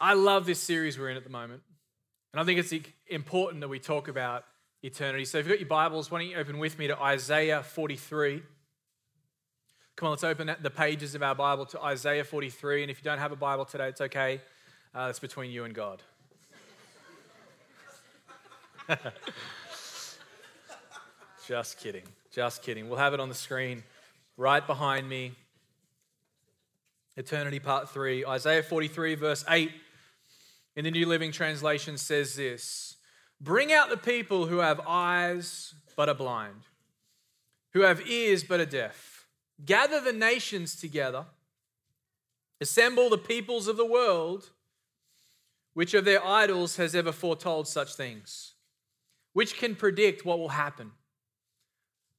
I love this series we're in at the moment. And I think it's important that we talk about eternity. So if you've got your Bibles, why don't you open with me to Isaiah 43? Come on, let's open the pages of our Bible to Isaiah 43. And if you don't have a Bible today, it's okay. Uh, it's between you and God. Just kidding. Just kidding. We'll have it on the screen right behind me. Eternity, part 3. Isaiah 43, verse 8 in the New Living Translation says this Bring out the people who have eyes but are blind, who have ears but are deaf. Gather the nations together, assemble the peoples of the world. Which of their idols has ever foretold such things? Which can predict what will happen?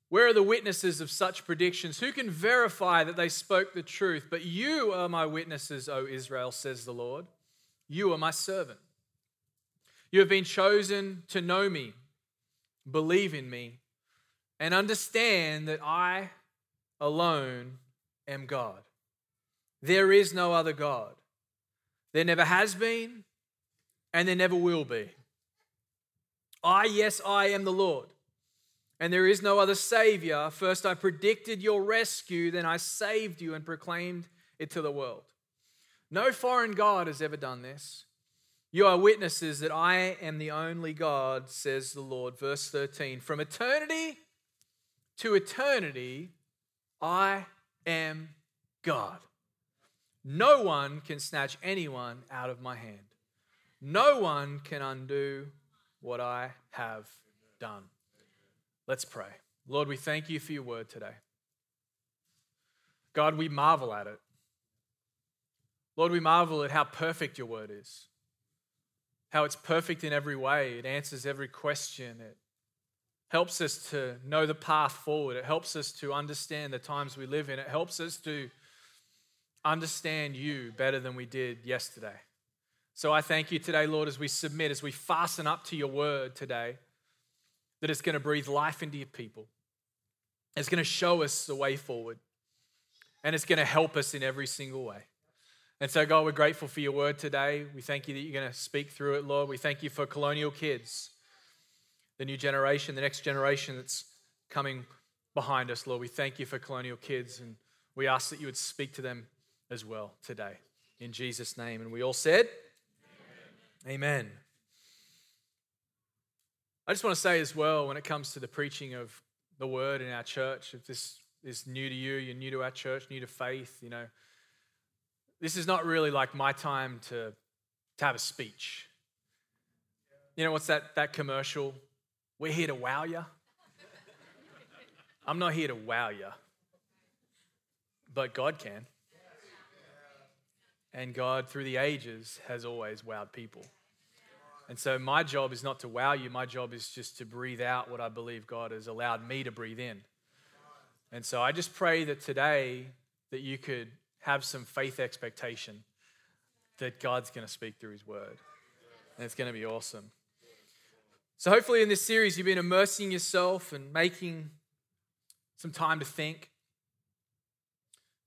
Where are the witnesses of such predictions? Who can verify that they spoke the truth? But you are my witnesses, O Israel, says the Lord. You are my servant. You have been chosen to know me, believe in me, and understand that I alone am God. There is no other God. There never has been, and there never will be. I, yes, I am the Lord, and there is no other Savior. First, I predicted your rescue, then I saved you and proclaimed it to the world. No foreign God has ever done this. You are witnesses that I am the only God, says the Lord. Verse 13 From eternity to eternity, I am God. No one can snatch anyone out of my hand. No one can undo what I have done. Let's pray. Lord, we thank you for your word today. God, we marvel at it. Lord, we marvel at how perfect your word is, how it's perfect in every way. It answers every question. It helps us to know the path forward. It helps us to understand the times we live in. It helps us to understand you better than we did yesterday. So I thank you today, Lord, as we submit, as we fasten up to your word today, that it's going to breathe life into your people. It's going to show us the way forward, and it's going to help us in every single way. And so, God, we're grateful for your word today. We thank you that you're going to speak through it, Lord. We thank you for colonial kids, the new generation, the next generation that's coming behind us, Lord. We thank you for colonial kids, and we ask that you would speak to them as well today. In Jesus' name. And we all said, Amen. Amen. I just want to say as well, when it comes to the preaching of the word in our church, if this is new to you, you're new to our church, new to faith, you know, this is not really like my time to, to have a speech. You know, what's that, that commercial? We're here to wow you. I'm not here to wow you, but God can. And God, through the ages, has always wowed people. And so, my job is not to wow you, my job is just to breathe out what I believe God has allowed me to breathe in. And so, I just pray that today that you could have some faith expectation that God's going to speak through His Word. And it's going to be awesome. So, hopefully, in this series, you've been immersing yourself and making some time to think,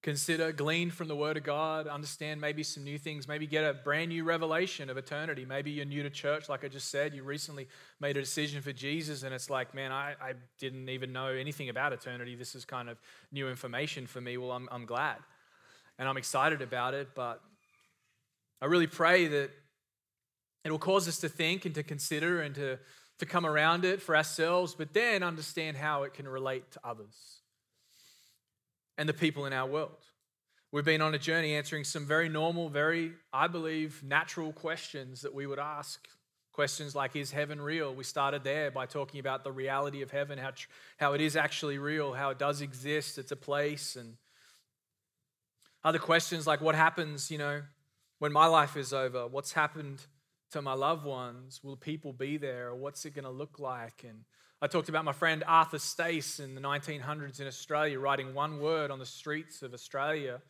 consider, glean from the Word of God, understand maybe some new things, maybe get a brand new revelation of eternity. Maybe you're new to church, like I just said, you recently made a decision for Jesus, and it's like, man, I, I didn't even know anything about eternity. This is kind of new information for me. Well, I'm, I'm glad and I'm excited about it, but I really pray that it will cause us to think and to consider and to, to come around it for ourselves, but then understand how it can relate to others and the people in our world. We've been on a journey answering some very normal, very, I believe, natural questions that we would ask. Questions like, is heaven real? We started there by talking about the reality of heaven, how, how it is actually real, how it does exist, it's a place, and other questions like what happens, you know, When my life is over, what's happened to my loved ones? Will people be there? Or what's it going to look like? And I talked about my friend Arthur Stace in the 1900s in Australia, writing one word on the streets of Australia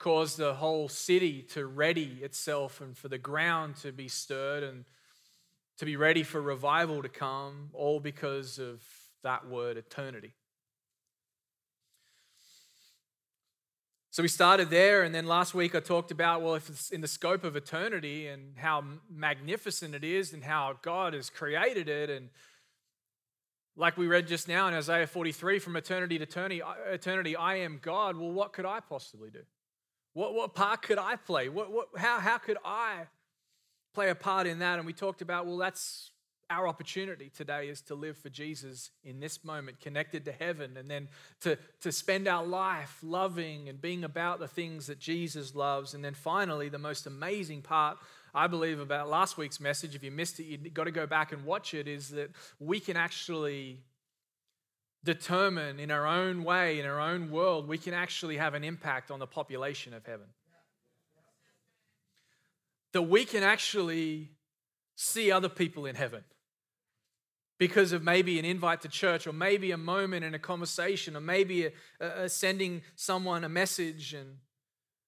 caused the whole city to ready itself and for the ground to be stirred and to be ready for revival to come, all because of that word, eternity. So we started there, and then last week I talked about, well, if it's in the scope of eternity and how magnificent it is and how God has created it. And like we read just now in Isaiah 43, from eternity to eternity, eternity I am God. Well, what could I possibly do? What, what part could I play? What, what, how, how could I play a part in that? And we talked about, well, that's our opportunity today is to live for Jesus in this moment, connected to heaven, and then to, to spend our life loving and being about the things that Jesus loves. And then finally, the most amazing part, I believe, about last week's message, if you missed it, you've got to go back and watch it, is that we can actually determine in our own way, in our own world, we can actually have an impact on the population of heaven. That we can actually see other people in heaven because of maybe an invite to church or maybe a moment in a conversation or maybe a, a sending someone a message and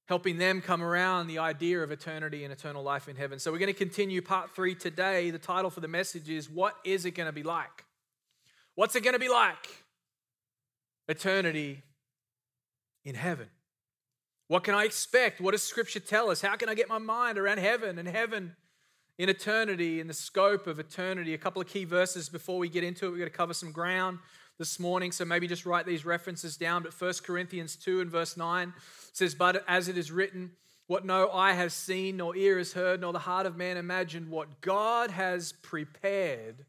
helping them come around the idea of eternity and eternal life in heaven. So we're going to continue part three today. The title for the message is What is it going to be like? What's it going to be like? Eternity in heaven. What can I expect? What does Scripture tell us? How can I get my mind around heaven and heaven in eternity, in the scope of eternity. A couple of key verses before we get into it. We're going to cover some ground this morning, so maybe just write these references down. But 1 Corinthians 2 and verse 9 says, But as it is written, what no eye has seen, nor ear has heard, nor the heart of man imagined, what God has prepared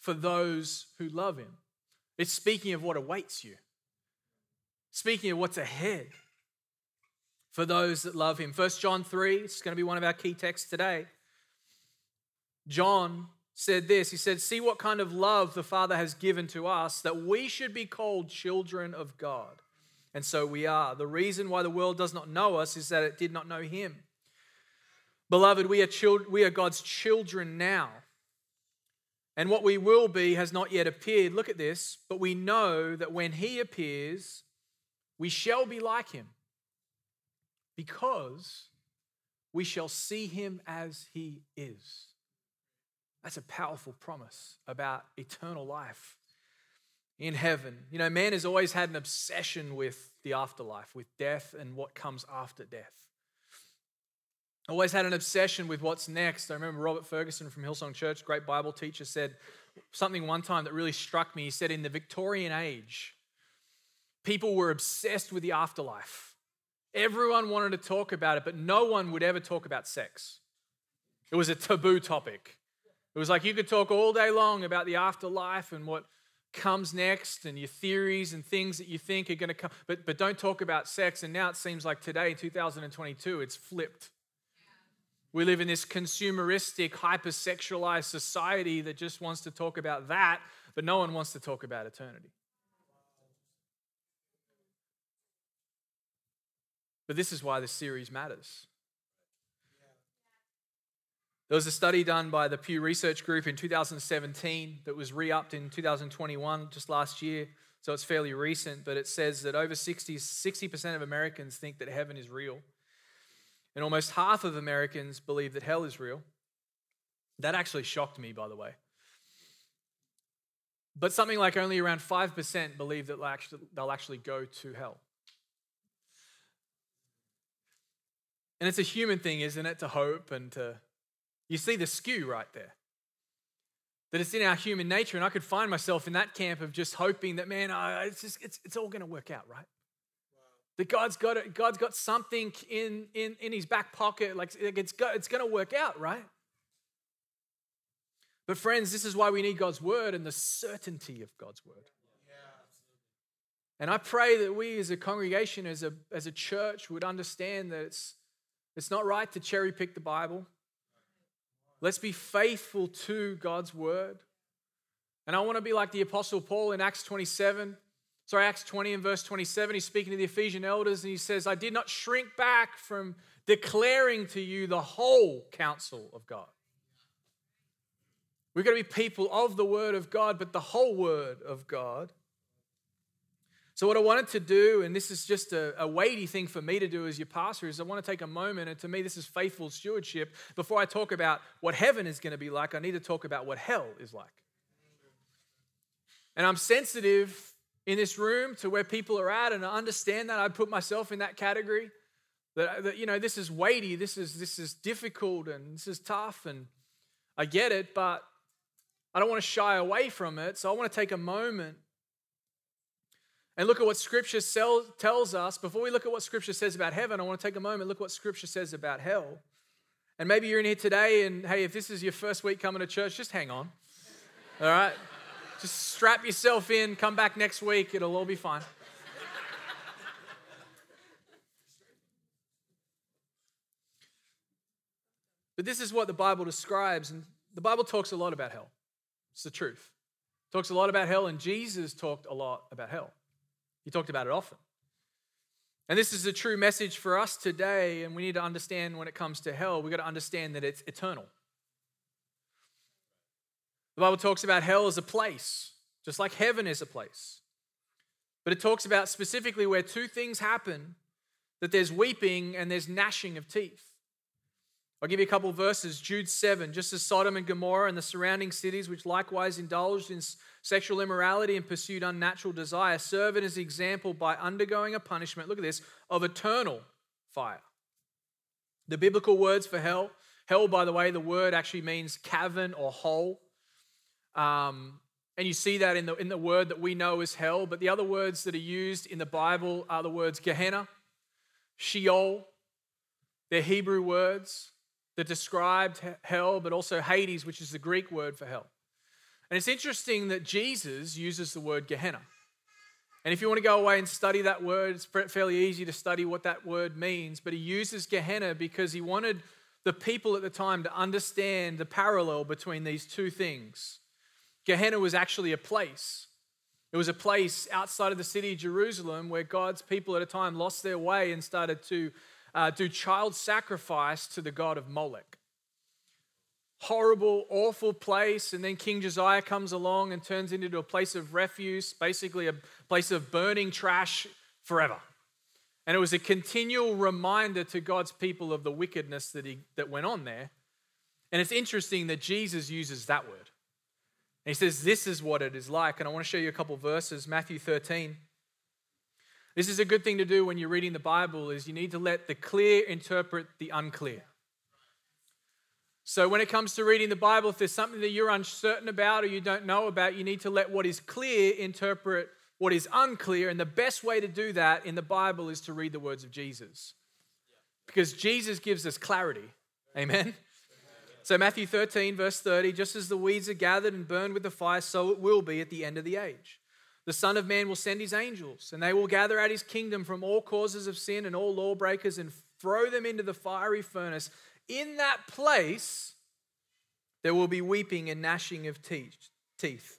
for those who love him. It's speaking of what awaits you, speaking of what's ahead for those that love him. 1 John 3, it's going to be one of our key texts today. John said this He said, See what kind of love the Father has given to us that we should be called children of God. And so we are. The reason why the world does not know us is that it did not know Him. Beloved, we are, children, we are God's children now. And what we will be has not yet appeared. Look at this. But we know that when He appears, we shall be like Him because we shall see Him as He is. That's a powerful promise about eternal life in heaven. You know, man has always had an obsession with the afterlife, with death and what comes after death. Always had an obsession with what's next. I remember Robert Fergusson from Hillsong Church, great Bible teacher, said something one time that really struck me. He said, In the Victorian age, people were obsessed with the afterlife. Everyone wanted to talk about it, but no one would ever talk about sex. It was a taboo topic. It was like you could talk all day long about the afterlife and what comes next and your theories and things that you think are going to come, but, but don't talk about sex. And now it seems like today, in 2022, it's flipped. We live in this consumeristic, hypersexualized society that just wants to talk about that, but no one wants to talk about eternity. But this is why this series matters. There was a study done by the Pew Research Group in 2017 that was re upped in 2021, just last year. So it's fairly recent, but it says that over 60, 60% of Americans think that heaven is real. And almost half of Americans believe that hell is real. That actually shocked me, by the way. But something like only around 5% believe that they'll actually go to hell. And it's a human thing, isn't it, to hope and to you see the skew right there. That it's in our human nature, and I could find myself in that camp of just hoping that, man, it's just it's, it's all going to work out, right? That God's got it, God's got something in, in, in his back pocket, like it's, got, it's going to work out, right? But friends, this is why we need God's word and the certainty of God's word. And I pray that we as a congregation, as a, as a church, would understand that it's, it's not right to cherry pick the Bible. Let's be faithful to God's word. And I want to be like the Apostle Paul in Acts 27. Sorry, Acts 20 and verse 27. He's speaking to the Ephesian elders and he says, I did not shrink back from declaring to you the whole counsel of God. We've got to be people of the Word of God, but the whole Word of God. So, what I wanted to do, and this is just a, a, weighty thing for me to do as your pastor, is I want to take a moment, and to me, this is faithful stewardship. Before I talk about what heaven is going to be like, I need to talk about what hell is like. And I'm sensitive in this room to where people are at, and I understand that. I put myself in that category. That, that you know, this is weighty, this is this is difficult, and this is tough, and I get it, but I don't want to shy away from it. So I want to take a moment and look at what Scripture tells us. Before we look at what Scripture says about heaven, I want to take a moment, look what Scripture says about hell. And maybe you're in here today, and hey, if this is your first week coming to church, just hang on. All right? Just strap yourself in, come back next week, it'll all be fine. But this is what the Bible describes, and the Bible talks a lot about hell. It's the truth. It talks a lot about hell, and Jesus talked a lot about hell. He talked about it often. And this is a true message for us today, and we need to understand when it comes to hell, we've got to understand that it's eternal. The Bible talks about hell as a place, just like heaven is a place. But it talks about specifically where two things happen that there's weeping and there's gnashing of teeth. I'll give you a couple verses. Jude 7 Just as Sodom and Gomorrah and the surrounding cities, which likewise indulged in sexual immorality and pursued unnatural desire, serve as an example by undergoing a punishment, look at this, of eternal fire. The biblical words for hell, hell, by the way, the word actually means cavern or hole. Um, and you see that in the, in the word that we know as hell. But the other words that are used in the Bible are the words Gehenna, Sheol. They're Hebrew words that described hell, but also Hades, which is the Greek word for hell. And it's interesting that Jesus uses the word Gehenna. And if you want to go away and study that word, it's fairly easy to study what that word means. But he uses Gehenna because he wanted the people at the time to understand the parallel between these two things. Gehenna was actually a place. It was a place outside of the city of Jerusalem where God's people at a time lost their way and started to uh, do child sacrifice to the god of Molech. Horrible, awful place. And then King Josiah comes along and turns it into a place of refuse, basically a place of burning trash forever. And it was a continual reminder to God's people of the wickedness that, he, that went on there. And it's interesting that Jesus uses that word. And he says, This is what it is like. And I want to show you a couple verses. Matthew 13. This is a good thing to do when you're reading the Bible is you need to let the clear interpret the unclear. So when it comes to reading the Bible, if there's something that you're uncertain about or you don't know about, you need to let what is clear interpret what is unclear. And the best way to do that in the Bible is to read the words of Jesus. Because Jesus gives us clarity. Amen. So, Matthew 13, verse 30 just as the weeds are gathered and burned with the fire, so it will be at the end of the age. The Son of Man will send his angels, and they will gather out his kingdom from all causes of sin and all lawbreakers and throw them into the fiery furnace. In that place, there will be weeping and gnashing of teeth.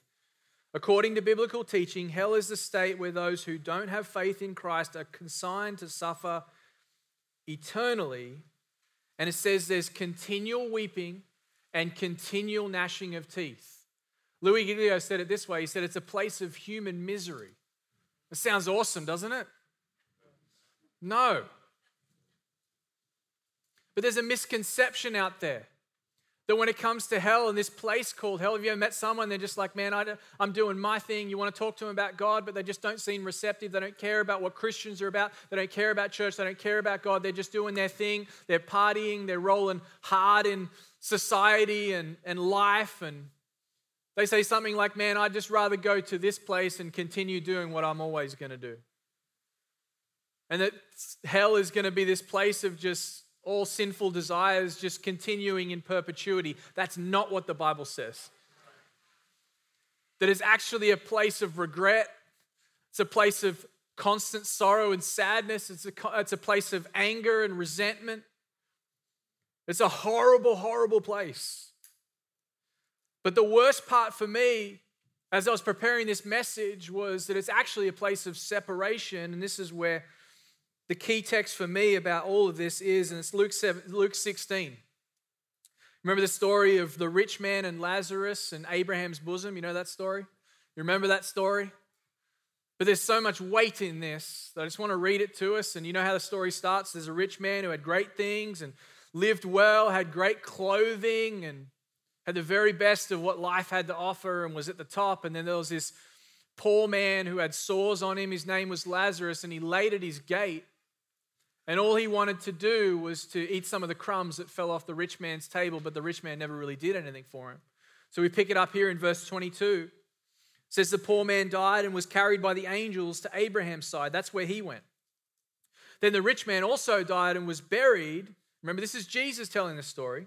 According to biblical teaching, hell is the state where those who don't have faith in Christ are consigned to suffer eternally. And it says there's continual weeping and continual gnashing of teeth. Louis Giglio said it this way he said, It's a place of human misery. It sounds awesome, doesn't it? No. But there's a misconception out there that when it comes to hell and this place called hell, have you ever met someone? They're just like, man, I, am doing my thing. You want to talk to them about God, but they just don't seem receptive. They don't care about what Christians are about. They don't care about church. They don't care about God. They're just doing their thing. They're partying. They're rolling hard in society and, and life. And they say something like, Man, I'd just rather go to this place and continue doing what I'm always going to do. And that hell is going to be this place of just all sinful desires just continuing in perpetuity. That's not what the Bible says. That is actually a place of regret, it's a place of constant sorrow and sadness, it's a, it's a place of anger and resentment. It's a horrible, horrible place. But the worst part for me, as I was preparing this message, was that it's actually a place of separation. And this is where the key text for me about all of this is, and it's Luke, 7, Luke 16. Remember the story of the rich man and Lazarus and Abraham's bosom? You know that story? You remember that story? But there's so much weight in this that I just want to read it to us. And you know how the story starts? There's a rich man who had great things and lived well, had great clothing, and had the very best of what life had to offer and was at the top. And then there was this poor man who had sores on him. His name was Lazarus, and he laid at his gate. And all he wanted to do was to eat some of the crumbs that fell off the rich man's table, but the rich man never really did anything for him. So we pick it up here in verse 22. It says the poor man died and was carried by the angels to Abraham's side. That's where he went. Then the rich man also died and was buried. Remember, this is Jesus telling the story.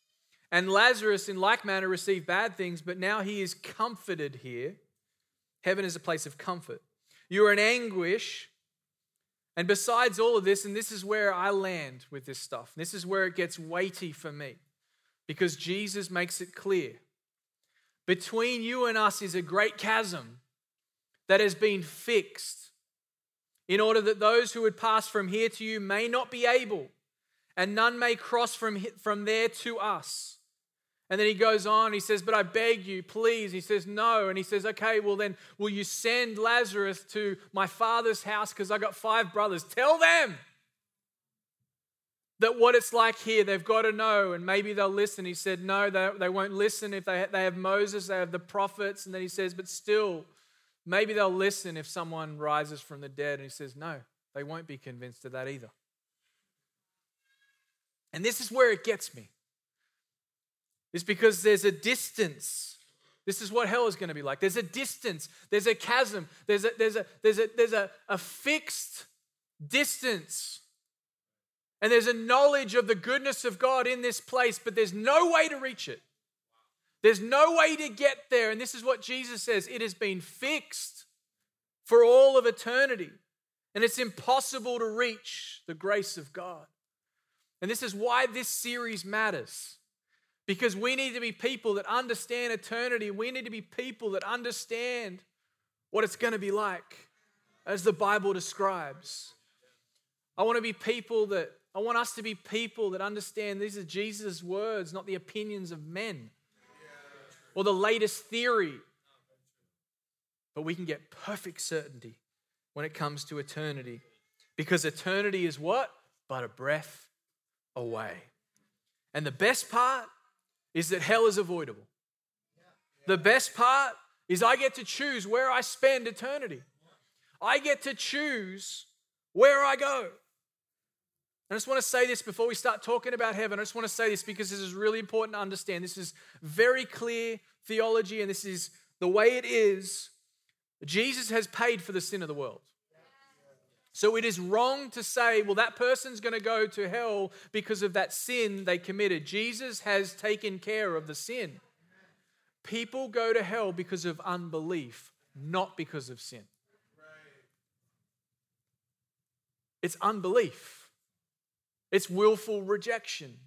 and Lazarus in like manner received bad things, but now he is comforted here. Heaven is a place of comfort. You are in anguish, and besides all of this, and this is where I land with this stuff, this is where it gets weighty for me because Jesus makes it clear. Between you and us is a great chasm that has been fixed in order that those who would pass from here to you may not be able, and none may cross from, from there to us. And then he goes on, he says, But I beg you, please. He says, No. And he says, Okay, well then, will you send Lazarus to my father's house? Because I got five brothers. Tell them that what it's like here, they've got to know, and maybe they'll listen. He said, No, they, they won't listen if they, they have Moses, they have the prophets. And then he says, But still, maybe they'll listen if someone rises from the dead. And he says, No, they won't be convinced of that either. And this is where it gets me is because there's a distance. This is what hell is going to be like. There's a distance, there's a chasm, there's a, there's a, there's a, there's a, a fixed distance. And there's a knowledge of the goodness of God in this place, but there's no way to reach it. There's no way to get there. And this is what Jesus says it has been fixed for all of eternity. And it's impossible to reach the grace of God. And this is why this series matters. Because we need to be people that understand eternity. We need to be people that understand what it's going to be like as the Bible describes. I want to be people that, I want us to be people that understand these are Jesus' words, not the opinions of men or the latest theory. But we can get perfect certainty when it comes to eternity. Because eternity is what? But a breath away. And the best part is that hell is avoidable. The best part is I get to choose where I spend eternity. I get to choose where I go. I just want to say this before we start talking about heaven. I just want to say this because this is really important to understand. This is very clear theology, and this is the way it is. Jesus has paid for the sin of the world. So it is wrong to say, well, that person's going to go to hell because of that sin they committed. Jesus has taken care of the sin. People go to hell because of unbelief, not because of sin. It's unbelief, it's willful rejection.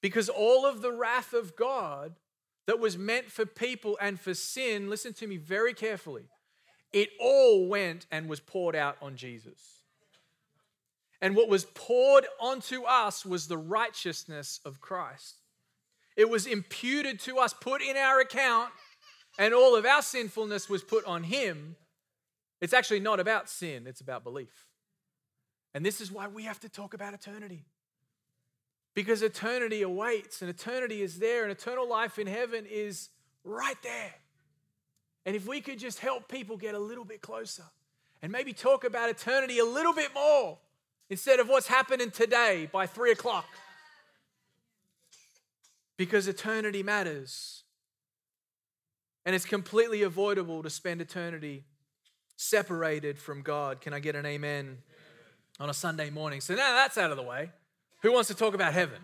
Because all of the wrath of God that was meant for people and for sin, listen to me very carefully it all went and was poured out on Jesus. And what was poured onto us was the righteousness of Christ. It was imputed to us, put in our account, and all of our sinfulness was put on Him. It's actually not about sin, it's about belief. And this is why we have to talk about eternity. Because eternity awaits, and eternity is there, and eternal life in heaven is right there. And if we could just help people get a little bit closer and maybe talk about eternity a little bit more instead of what's happening today by three o'clock. Because eternity matters. And it's completely avoidable to spend eternity separated from God. Can I get an amen on a Sunday morning? So now that's out of the way. Who wants to talk about heaven?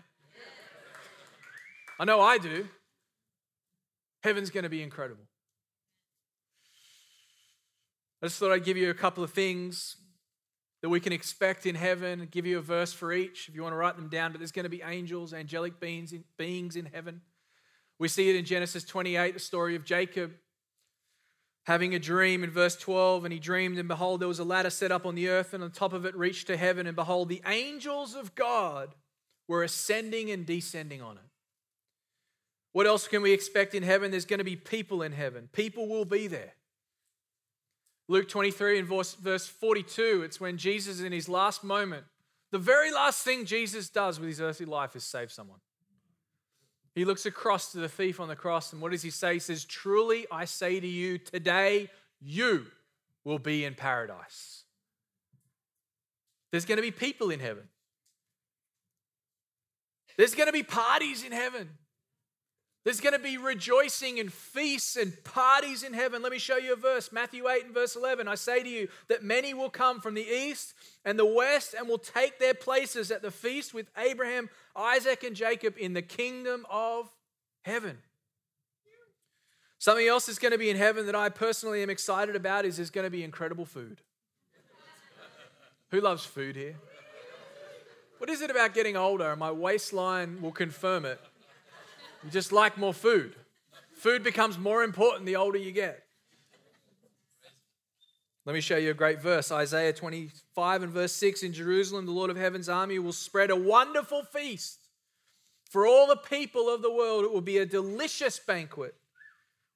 I know I do. Heaven's going to be incredible. I just thought I'd give you a couple of things that we can expect in heaven, give you a verse for each if you want to write them down. But there's going to be angels, angelic beings in, beings in heaven. We see it in Genesis 28, the story of Jacob having a dream in verse 12. And he dreamed, and behold, there was a ladder set up on the earth, and on top of it reached to heaven. And behold, the angels of God were ascending and descending on it. What else can we expect in heaven? There's going to be people in heaven, people will be there. Luke 23 and verse, verse 42, it's when Jesus, in his last moment, the very last thing Jesus does with his earthly life is save someone. He looks across to the thief on the cross, and what does he say? He says, Truly I say to you, today you will be in paradise. There's going to be people in heaven. There's going to be parties in heaven. There's going to be rejoicing and feasts and parties in heaven. Let me show you a verse Matthew 8 and verse 11. I say to you that many will come from the east and the west and will take their places at the feast with Abraham, Isaac, and Jacob in the kingdom of heaven. Something else that's going to be in heaven that I personally am excited about is there's going to be incredible food. Who loves food here? What is it about getting older? My waistline will confirm it you just like more food. Food becomes more important the older you get. Let me show you a great verse Isaiah 25 and verse 6 In Jerusalem, the Lord of heaven's army will spread a wonderful feast for all the people of the world. It will be a delicious banquet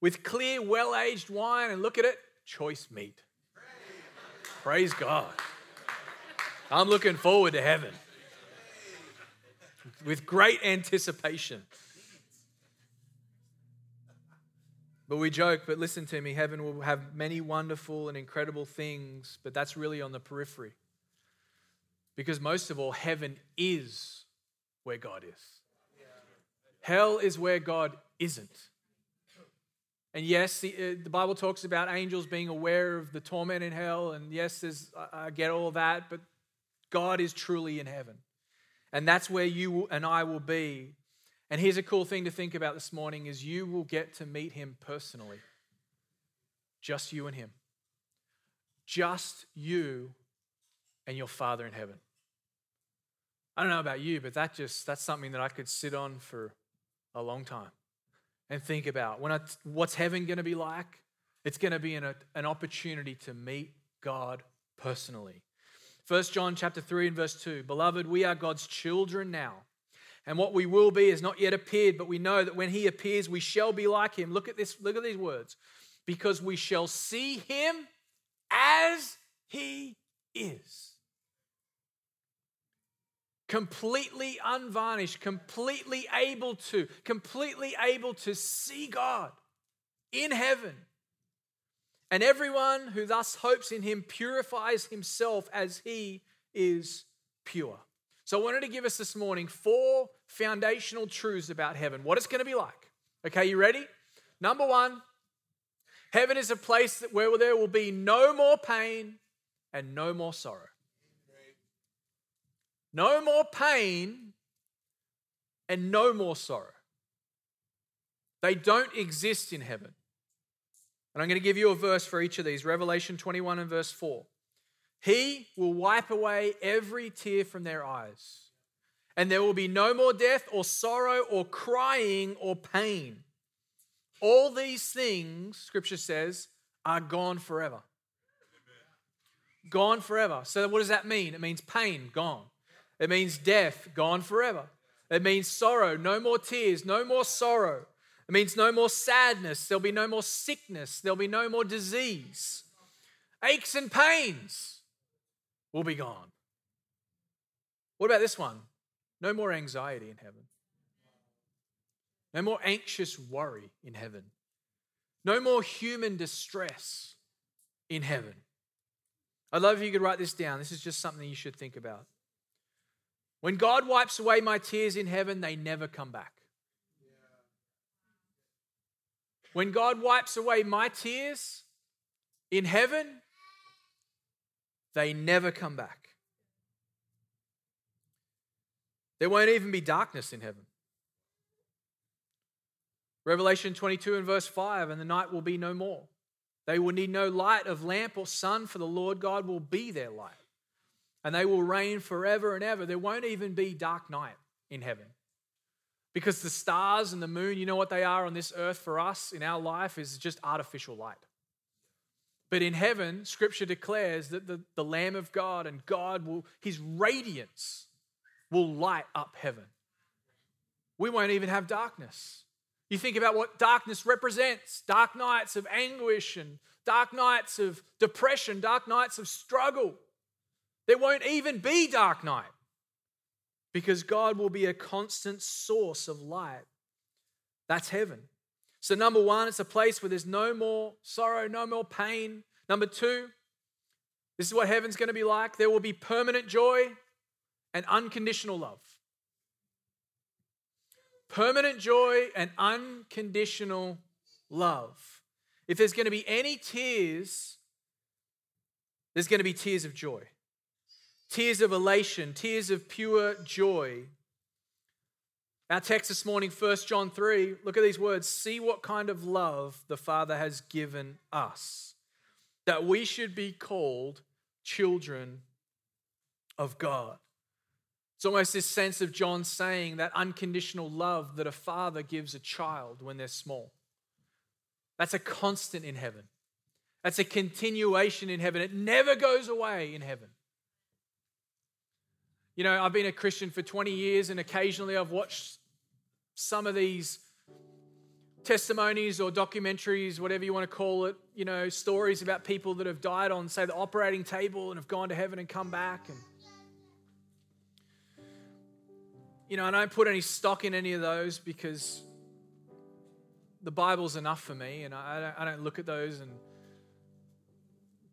with clear, well aged wine. And look at it choice meat. Praise God. I'm looking forward to heaven with great anticipation. But we joke, but listen to me heaven will have many wonderful and incredible things, but that's really on the periphery. Because most of all, heaven is where God is. Hell is where God isn't. And yes, the, uh, the, Bible talks about angels being aware of the torment in hell. And yes, there's, I get all that, but God is truly in heaven. And that's where you and I will be and here's a cool thing to think about this morning is you will get to meet him personally. Just you and him. Just you and your Father in heaven. I don't know about you, but that just that's something that I could sit on for a long time and think about. When I, what's heaven going to be like? It's going to be an, an opportunity to meet God personally. 1 John chapter 3 and verse 2. Beloved, we are God's children now. And what we will be has not yet appeared, but we know that when he appears, we shall be like him. Look at this, look at these words. Because we shall see him as he is. Completely unvarnished, completely able to, completely able to see God in heaven. And everyone who thus hopes in him purifies himself as he is pure. So I wanted to give us this morning four foundational truths about heaven, what it's going to be like. Okay, you ready? Number one, heaven is a place where there will be no more pain and no more sorrow. No more pain and no more sorrow. They don't exist in heaven. And I'm going to give you a verse for each of these Revelation 21 and verse 4. He will wipe away every tear from their eyes. And there will be no more death or sorrow or crying or pain. All these things, scripture says, are gone forever. Gone forever. So, what does that mean? It means pain, gone. It means death, gone forever. It means sorrow, no more tears, no more sorrow. It means no more sadness. There'll be no more sickness. There'll be no more disease. Aches and pains will be gone. What about this one? No more anxiety in heaven. No more anxious worry in heaven. No more human distress in heaven. I'd love if you could write this down. This is just something you should think about. When God wipes away my tears in heaven, they never come back. When God wipes away my tears in heaven, they never come back. There won't even be darkness in heaven. Revelation 22 and verse 5 and the night will be no more. They will need no light of lamp or sun, for the Lord God will be their light. And they will reign forever and ever. There won't even be dark night in heaven. Because the stars and the moon, you know what they are on this earth for us in our life, is just artificial light. But in heaven, scripture declares that the, the Lamb of God and God will, his radiance will light up heaven. We won't even have darkness. You think about what darkness represents dark nights of anguish and dark nights of depression, dark nights of struggle. There won't even be dark night because God will be a constant source of light. That's heaven. So, number one, it's a place where there's no more sorrow, no more pain. Number two, this is what heaven's going to be like there will be permanent joy and unconditional love. Permanent joy and unconditional love. If there's going to be any tears, there's going to be tears of joy tears of elation, tears of pure joy. Our text this morning, 1 John 3, look at these words. See what kind of love the Father has given us, that we should be called children of God. It's almost this sense of John saying that unconditional love that a father gives a child when they're small. That's a constant in heaven. That's a continuation in heaven. It never goes away in heaven. You know, I've been a Christian for 20 years, and occasionally I've watched some of these testimonies or documentaries, whatever you want to call it, you know, stories about people that have died on, say, the operating table and have gone to heaven and come back. And, you know, I don't put any stock in any of those because the Bible's enough for me, and I don't, I don't look at those and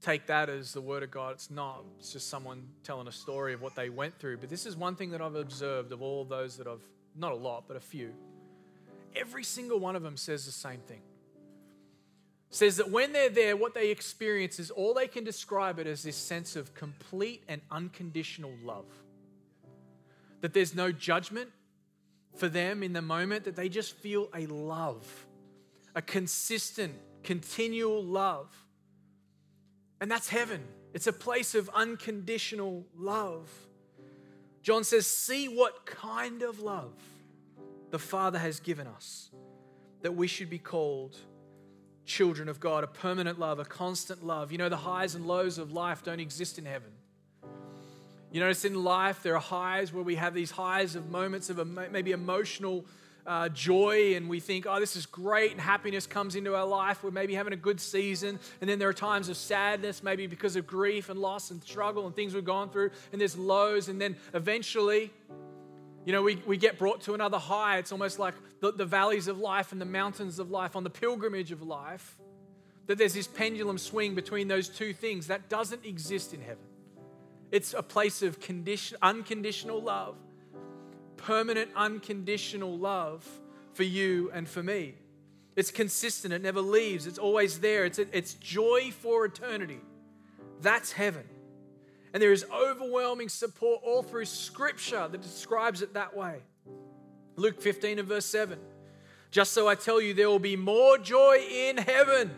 take that as the word of God. It's not. It's just someone telling a story of what they went through. But this is one thing that I've observed of all those that I've, not a lot, but a few. Every single one of them says the same thing. Says that when they're there, what they experience is all they can describe it as this sense of complete and unconditional love. That there's no judgment for them in the moment, that they just feel a love, a consistent, continual love and that's heaven. It's a place of unconditional love. John says, See what kind of love the Father has given us, that we should be called children of God, a permanent love, a constant love. You know, the highs and lows of life don't exist in heaven. You notice in life, there are highs where we have these highs of moments of maybe emotional uh, joy and we think, oh, this is great, and happiness comes into our life. We're maybe having a good season. And then there are times of sadness, maybe because of grief and loss and struggle and things we've gone through. And there's lows. And then eventually, you know, we, we get brought to another high. It's almost like the, the valleys of life and the mountains of life on the pilgrimage of life. That there's this pendulum swing between those two things that doesn't exist in heaven. It's a place of condition, unconditional love permanent, unconditional love for you and for me. It's consistent, it never leaves, it's always there. It's, it's joy for eternity. That's heaven. And there is overwhelming support all through Scripture that describes it that way. Luke 15 and verse 7. Just so I tell you, there will be more joy in heaven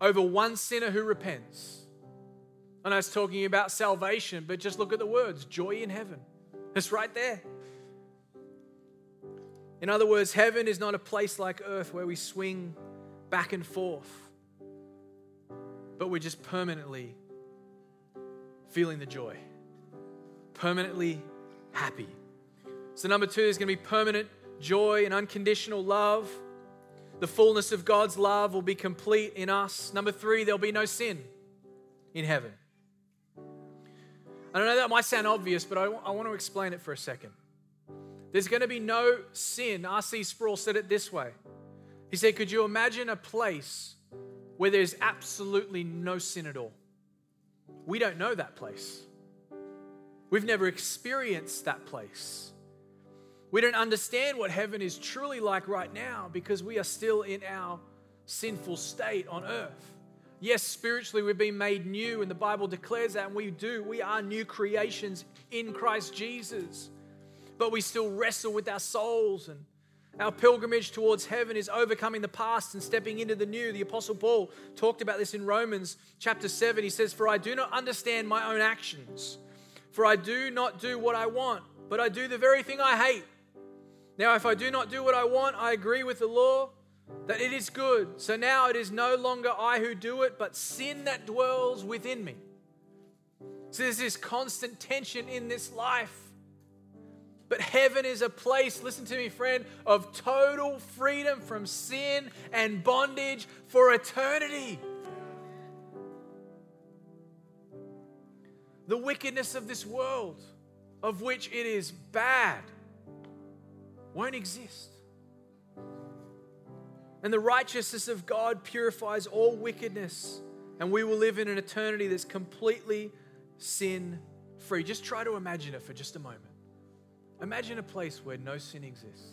over one sinner who repents. I know it's talking about salvation, but just look at the words joy in heaven. It's right there. In other words, heaven is not a place like earth where we swing back and forth, but we're just permanently feeling the joy, permanently happy. So, number two is going to be permanent joy and unconditional love. The fullness of God's love will be complete in us. Number three, there'll be no sin in heaven. I don't know that might sound obvious, but I, I want to explain it for a second. There's going to be no sin. R.C. Sproul said it this way He said, Could you imagine a place where there's absolutely no sin at all? We don't know that place. We've never experienced that place. We don't understand what heaven is truly like right now because we are still in our sinful state on earth. Yes, spiritually we've been made new, and the Bible declares that, and we do. We are new creations in Christ Jesus. But we still wrestle with our souls and our pilgrimage towards heaven is overcoming the past and stepping into the new. The Apostle Paul talked about this in Romans chapter 7. He says, For I do not understand my own actions, for I do not do what I want, but I do the very thing I hate. Now, if I do not do what I want, I agree with the law that it is good. So now it is no longer I who do it, but sin that dwells within me. So there's this constant tension in this life. But heaven is a place, listen to me, friend, of total freedom from sin and bondage for eternity. The wickedness of this world, of which it is bad, won't exist. And the righteousness of God purifies all wickedness, and we will live in an eternity that's completely sin free. Just try to imagine it for just a moment. Imagine a place where no sin exists.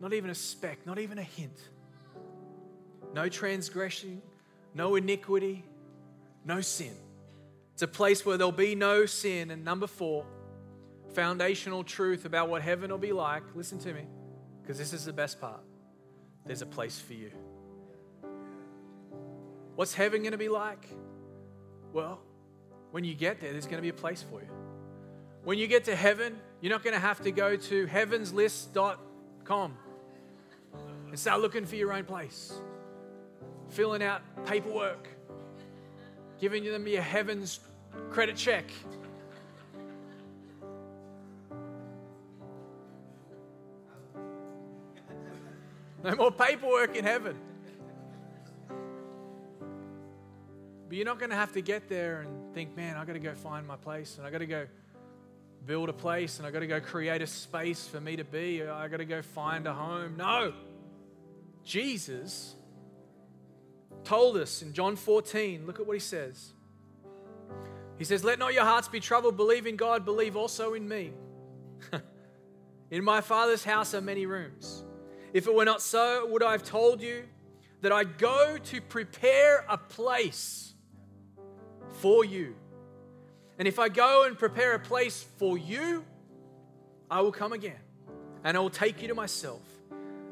Not even a speck, not even a hint. No transgression, no iniquity, no sin. It's a place where there'll be no sin. And number four, foundational truth about what heaven will be like. Listen to me because this is the best part. There's a place for you. What's heaven going to be like? Well, when you get there, there's going to be a place for you. When you get to heaven, you're not going to have to go to heavenslist.com and start looking for your own place, filling out paperwork, giving them your heaven's credit check. No more paperwork in heaven. But you're not going to have to get there and think, man, I got to go find my place and I got to go build a place and I got to go create a space for me to be. I got to go find a home. No. Jesus told us in John 14, look at what he says. He says, Let not your hearts be troubled. Believe in God, believe also in me. in my Father's house are many rooms. If it were not so, would I have told you that I go to prepare a place for you? And if I go and prepare a place for you, I will come again and I will take you to myself,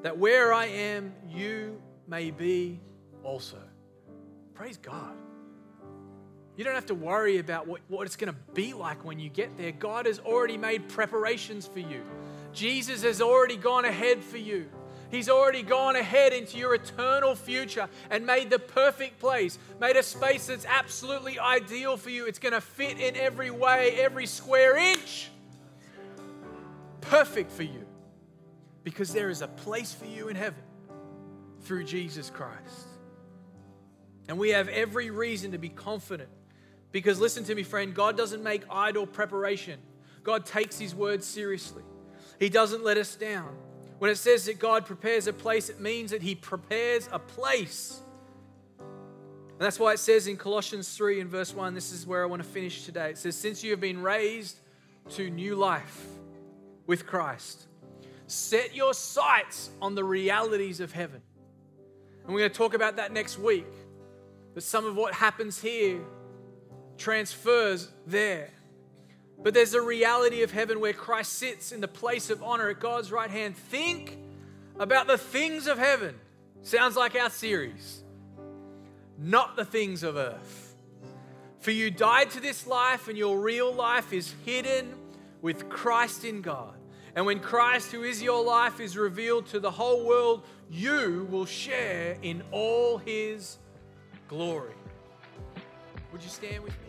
that where I am, you may be also. Praise God. You don't have to worry about what, what it's going to be like when you get there. God has already made preparations for you, Jesus has already gone ahead for you. He's already gone ahead into your eternal future and made the perfect place, made a space that's absolutely ideal for you. It's going to fit in every way, every square inch. Perfect for you. Because there is a place for you in heaven through Jesus Christ. And we have every reason to be confident. Because listen to me, friend, God doesn't make idle preparation, God takes His word seriously. He doesn't let us down. When it says that God prepares a place, it means that He prepares a place. And that's why it says in Colossians 3 and verse 1, this is where I want to finish today. It says, Since you have been raised to new life with Christ, set your sights on the realities of heaven. And we're going to talk about that next week. That some of what happens here transfers there. But there's a reality of heaven where Christ sits in the place of honor at God's right hand. Think about the things of heaven. Sounds like our series. Not the things of earth. For you died to this life, and your real life is hidden with Christ in God. And when Christ, who is your life, is revealed to the whole world, you will share in all his glory. Would you stand with me?